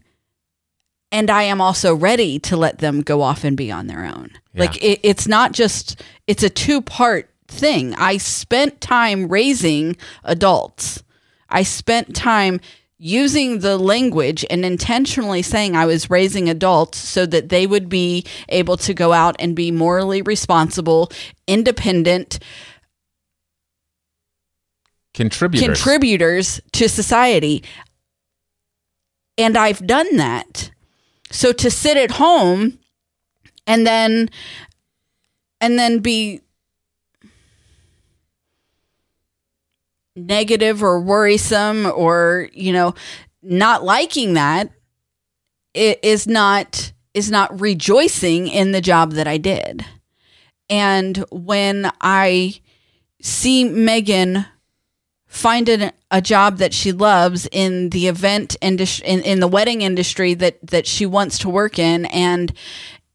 And I am also ready to let them go off and be on their own. Yeah. Like it, it's not just, it's a two part thing. I spent time raising adults. I spent time using the language and intentionally saying I was raising adults so that they would be able to go out and be morally responsible, independent Contributors. contributors to society. And I've done that. So to sit at home and then and then be negative or worrisome or you know not liking that it is not is not rejoicing in the job that I did. And when I see Megan find an, a job that she loves in the event industry in, in the wedding industry that that she wants to work in and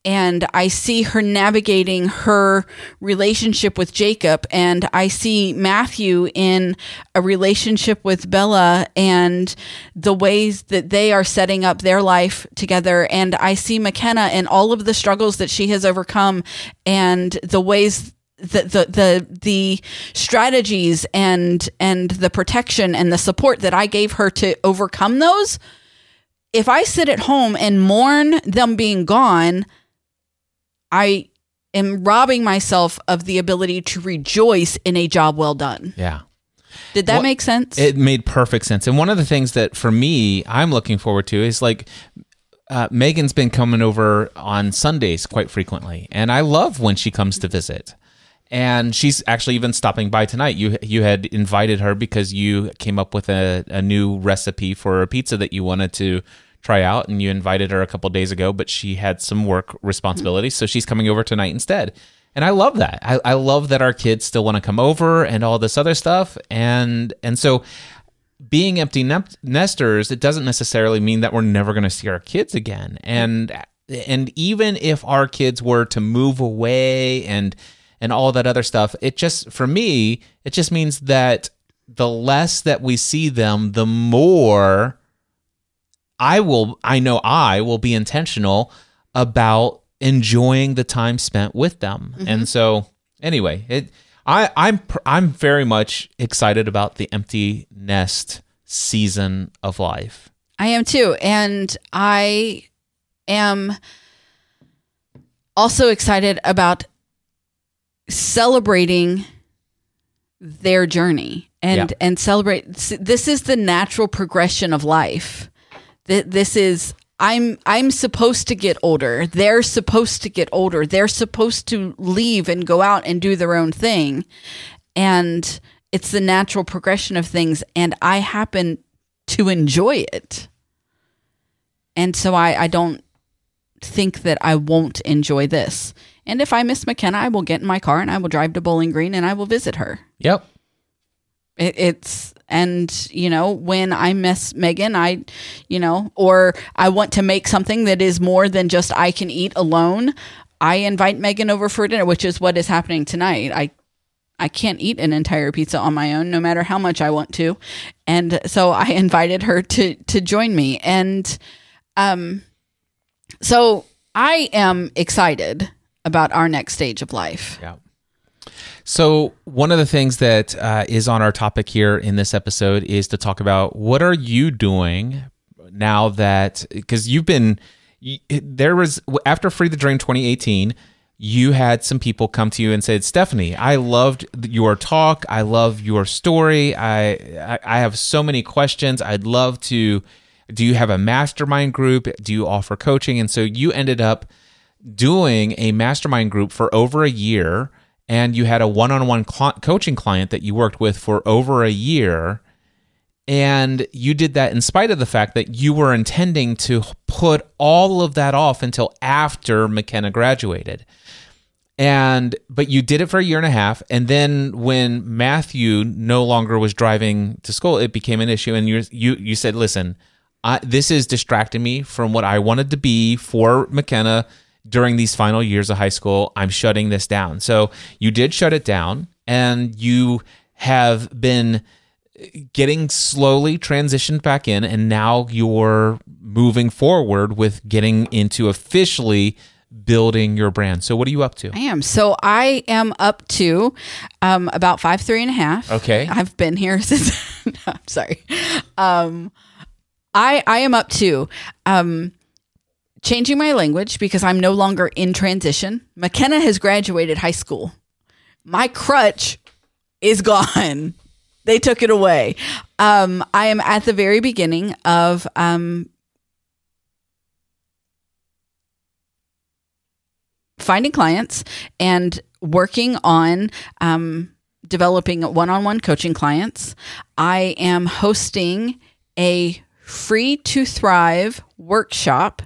and I see her navigating her relationship with Jacob and I see Matthew in a relationship with Bella and the ways that they are setting up their life together. And I see McKenna and all of the struggles that she has overcome and the ways the, the the the strategies and and the protection and the support that I gave her to overcome those. If I sit at home and mourn them being gone I am robbing myself of the ability to rejoice in a job well done. Yeah. Did that What- make sense? It made perfect sense. And one of the things that for me, I'm looking forward to is like uh, Megan's been coming over on Sundays quite frequently, and I love when she comes to visit. And she's actually even stopping by tonight. You you had invited her because you came up with a, a new recipe for a pizza that you wanted to try out, and you invited her a couple days ago, but she had some work responsibilities, so she's coming over tonight instead. And I love that. I, I love that our kids still want to come over and all this other stuff. And and so being empty nesters, it doesn't necessarily mean that we're never going to see our kids again. And and even if our kids were to move away and and all that other stuff, it just for me, it just means that the less that we see them, the more I will I know I will be intentional about enjoying the time spent with them. And mm-hmm. so anyway, it I I'm I'm very much excited about the empty nest season of life. I am too. And I am also excited about celebrating their journey and Yeah. and celebrate this is the natural progression of life Th- this is i'm i'm supposed to get older. They're supposed to get older. They're supposed to leave and go out and do their own thing. And it's the natural progression of things and i happen to enjoy it. And so i i don't think that i won't enjoy this. And if i miss mckenna i will get in my car and i will drive to bowling green and i will visit her. Yep. it, it's and you know when I miss Megan, I, you know, or I want to make something that is more than just I can eat alone. I invite Megan over for dinner, which is what is happening tonight. I I can't eat an entire pizza on my own, no matter how much I want to. And so I (laughs) invited her to to join me, and um, so I am excited about our next stage of life. Yeah. So one of the things that uh, is on our topic here in this episode is to talk about what are you doing now that because you've been there was after Free the Dream 2018 you had some people come to you and said stephanie i loved your talk. I love your story. I, I i have so many questions. I'd love to do you have a mastermind group? Do you offer coaching? And so you ended up doing a mastermind group for over a year and you had a one-on-one coaching client that you worked with for over a year and you did that in spite of the fact that you were intending to put all of that off until after McKenna graduated. And but you did it for a year and a half and then when matthew no longer was driving to school it became an issue and you you you said listen I, this is distracting me from what i wanted to be for mckenna during these final years of high school i'm shutting this down so you did shut it down and you have been getting slowly transitioned back in and now you're moving forward with getting into officially building your brand. So what are you up to? I am. So I am up to um, about five, three and a half. Okay. I've been here (laughs) since. no, (laughs) I'm sorry. Um, I I am up to um, changing my language because I'm no longer in transition. McKenna has graduated high school. My crutch is gone. (laughs) They took it away. Um, I am at the very beginning of um, finding clients and working on um, developing one-on-one coaching clients. I am hosting a free to thrive workshop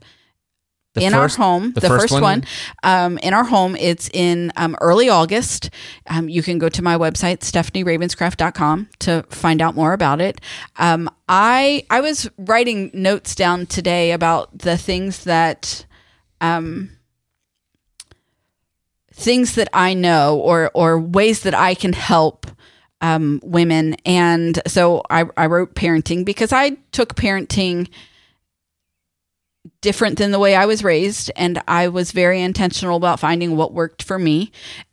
The in first- our home. the The, first first, one? one, um, in our home. It's in um, early August. Um, you can go to my website stephanieravenscraft.com to find out more about it. Um, I I was writing notes down today about the things that um, things that I know or or ways that I can help um, women. And so I, I wrote parenting because I took parenting different than the way I was raised, and I was very intentional about finding what worked for me.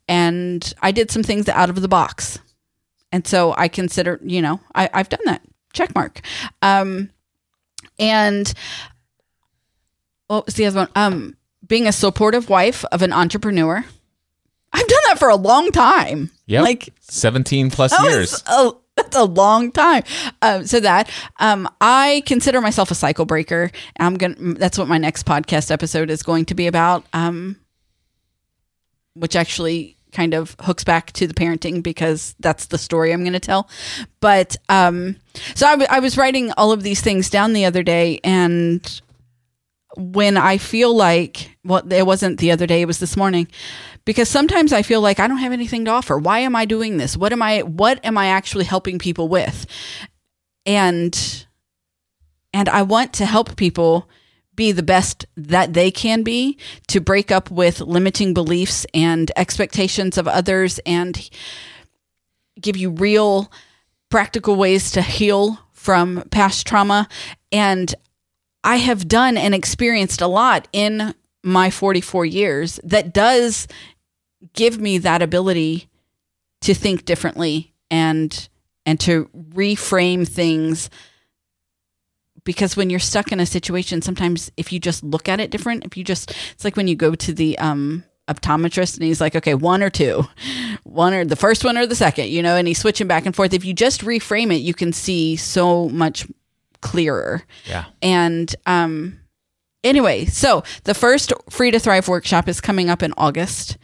And I did some things out of the box, and so I consider, you know, I, I've done that. Check mark. Um, and what was the other one? Um, being a supportive wife of an entrepreneur. I've done that for a long time. Yeah. Like 17 plus that was years. That's a long time. Um, so that um, I consider myself a cycle breaker. I'm gonna. That's what my next podcast episode is going to be about. Um, which actually kind of hooks back to the parenting because that's the story I'm going to tell. But um, so I, w- I was writing all of these things down the other day, and when I feel like, well, it wasn't the other day, it was this morning, because sometimes I feel like I don't have anything to offer. Why am I doing this? What am I, what am I actually helping people with? And, and I want to help people be the best that they can be to break up with limiting beliefs and expectations of others and give you real practical ways to heal from past trauma and I have done and experienced a lot in my 44 years that does give me that ability to think differently and and to reframe things because when you're stuck in a situation sometimes if you just look at it different if you just it's like when you go to the um optometrist and he's like okay one or two one or the first one or the second you know and he's switching back and forth if you just reframe it you can see so much clearer Yeah. and um, anyway, so the first Free to Thrive workshop is coming up in August.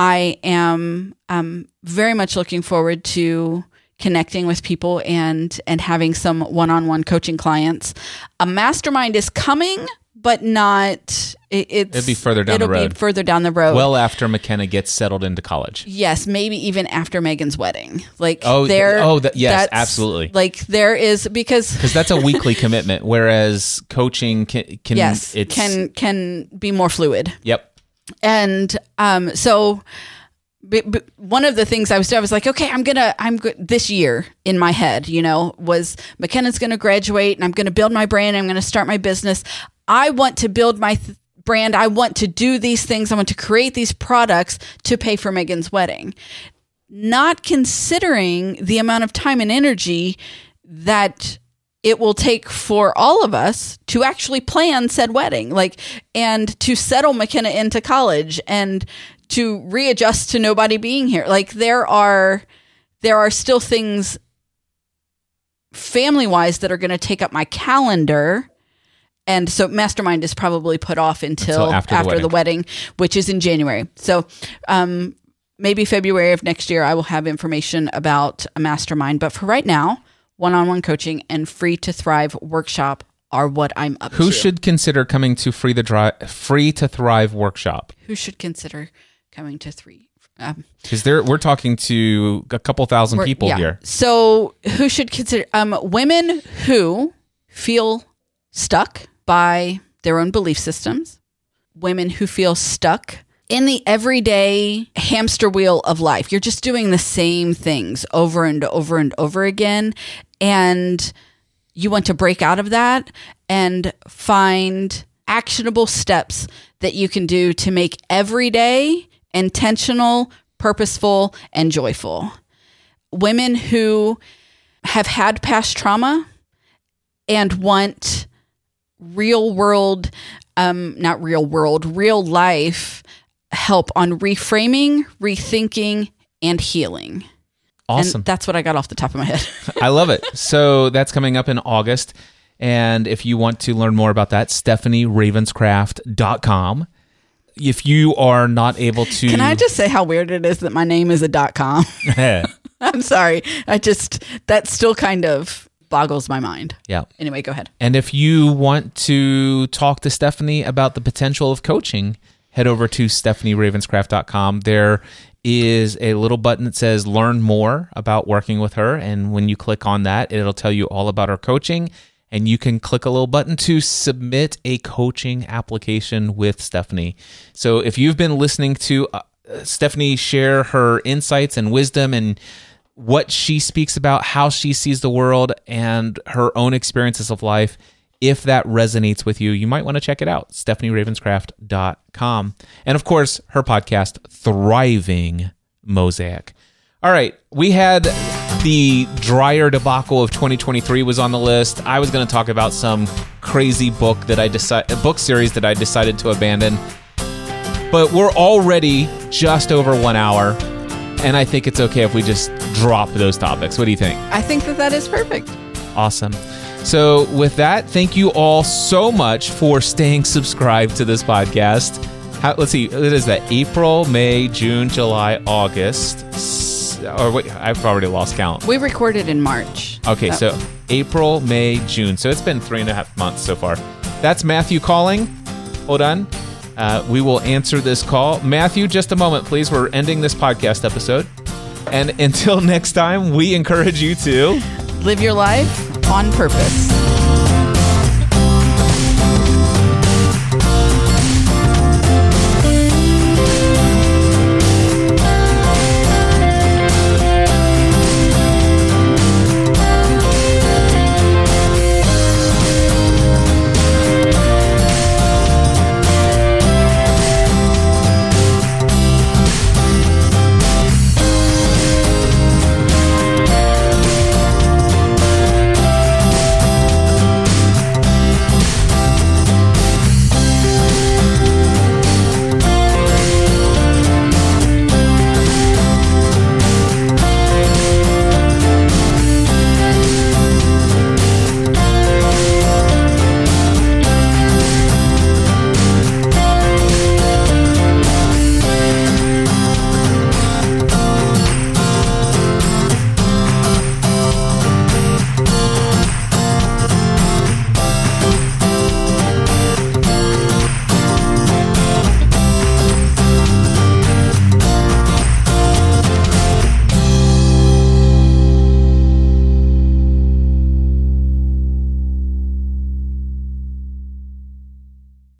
I am um, very much looking forward to connecting with people and and having some one-on-one coaching clients. A mastermind is coming, but not. It, it's It'll be further down the road. Be further down the road. Well after McKenna gets settled into college. Yes, maybe even after Megan's wedding. Like Oh, there. oh, that- yes, that's- absolutely. Like there is because (laughs) Because that's a weekly commitment, whereas coaching can, can yes it's can can be more fluid. Yep. And um, so b- b- one of the things I was doing, I was like, okay, I'm gonna, I'm go- this year in my head, you know, was McKenna's gonna graduate and I'm gonna build my brand. I'm gonna start my business. I want to build my th- brand. I want to do these things. I want to create these products to pay for Megan's wedding. Not considering the amount of time and energy that it will take for all of us to actually plan said wedding like and to settle mckenna into college and to readjust to nobody being here. Like there are there are still things family wise that are going to take up my calendar. And so mastermind is probably put off until, Until after after, the the, wedding. which is in january. So um, maybe february of next year i will have information about a mastermind. But for right now one-on-one coaching and free to thrive workshop are what i'm up Who to Who should consider coming to free the dri- free to thrive workshop? who should consider coming to three um, Because there we're talking to a couple thousand people yeah. here. So, who should consider um, women who feel stuck by their own belief systems, women who feel stuck in the everyday hamster wheel of life. You're just doing the same things over and over and over again. And you want to break out of that and find actionable steps that you can do to make every day intentional, purposeful, and joyful. Women who have had past trauma and want real world, um, not real world, real life help on reframing, rethinking, and healing. Awesome. And that's what I got off the top of my head. (laughs) I love it. So that's coming up in August. And if you want to learn more about that, stephanieravenscraft.com. If you are not able to Can I just say how weird it is that my name is a dot com? (laughs) (laughs) I'm sorry. I just, that still kind of boggles my mind. Yeah. Anyway, go ahead. And if you want to talk to Stephanie about the potential of coaching, head over to stephanieravenscraft.com. There is a little button that says learn more about working with her. And when you click on that, it'll tell you all about our coaching. And you can click a little button to submit a coaching application with Stephanie. So if you've been listening to uh, Stephanie share her insights and wisdom and what she speaks about, how she sees the world, and her own experiences of life. If that resonates with you, you might want to check it out, stephanieravenscraft.com. And of course, her podcast, Thriving Mosaic. All right, we had the dryer debacle of 2023 was on the list. I was going to talk about some crazy book that I decided book series that I decided to abandon. But we're already just over 1 hour, and I think it's okay if we just drop those topics. What do you think? I think that that is perfect. Awesome. So, with that, thank you all so much for staying subscribed to this podcast. How, let's see, it is that? April, May, June, July, August. Or wait, I've already lost count. We recorded in March. Okay, Uh, so April, May, June. So it's been three and a half months so far. That's Matthew calling. Hold on. Uh, we will answer this call. Matthew, just a moment, please. We're ending this podcast episode. And (laughs) until next time, we encourage you to. live your life on purpose.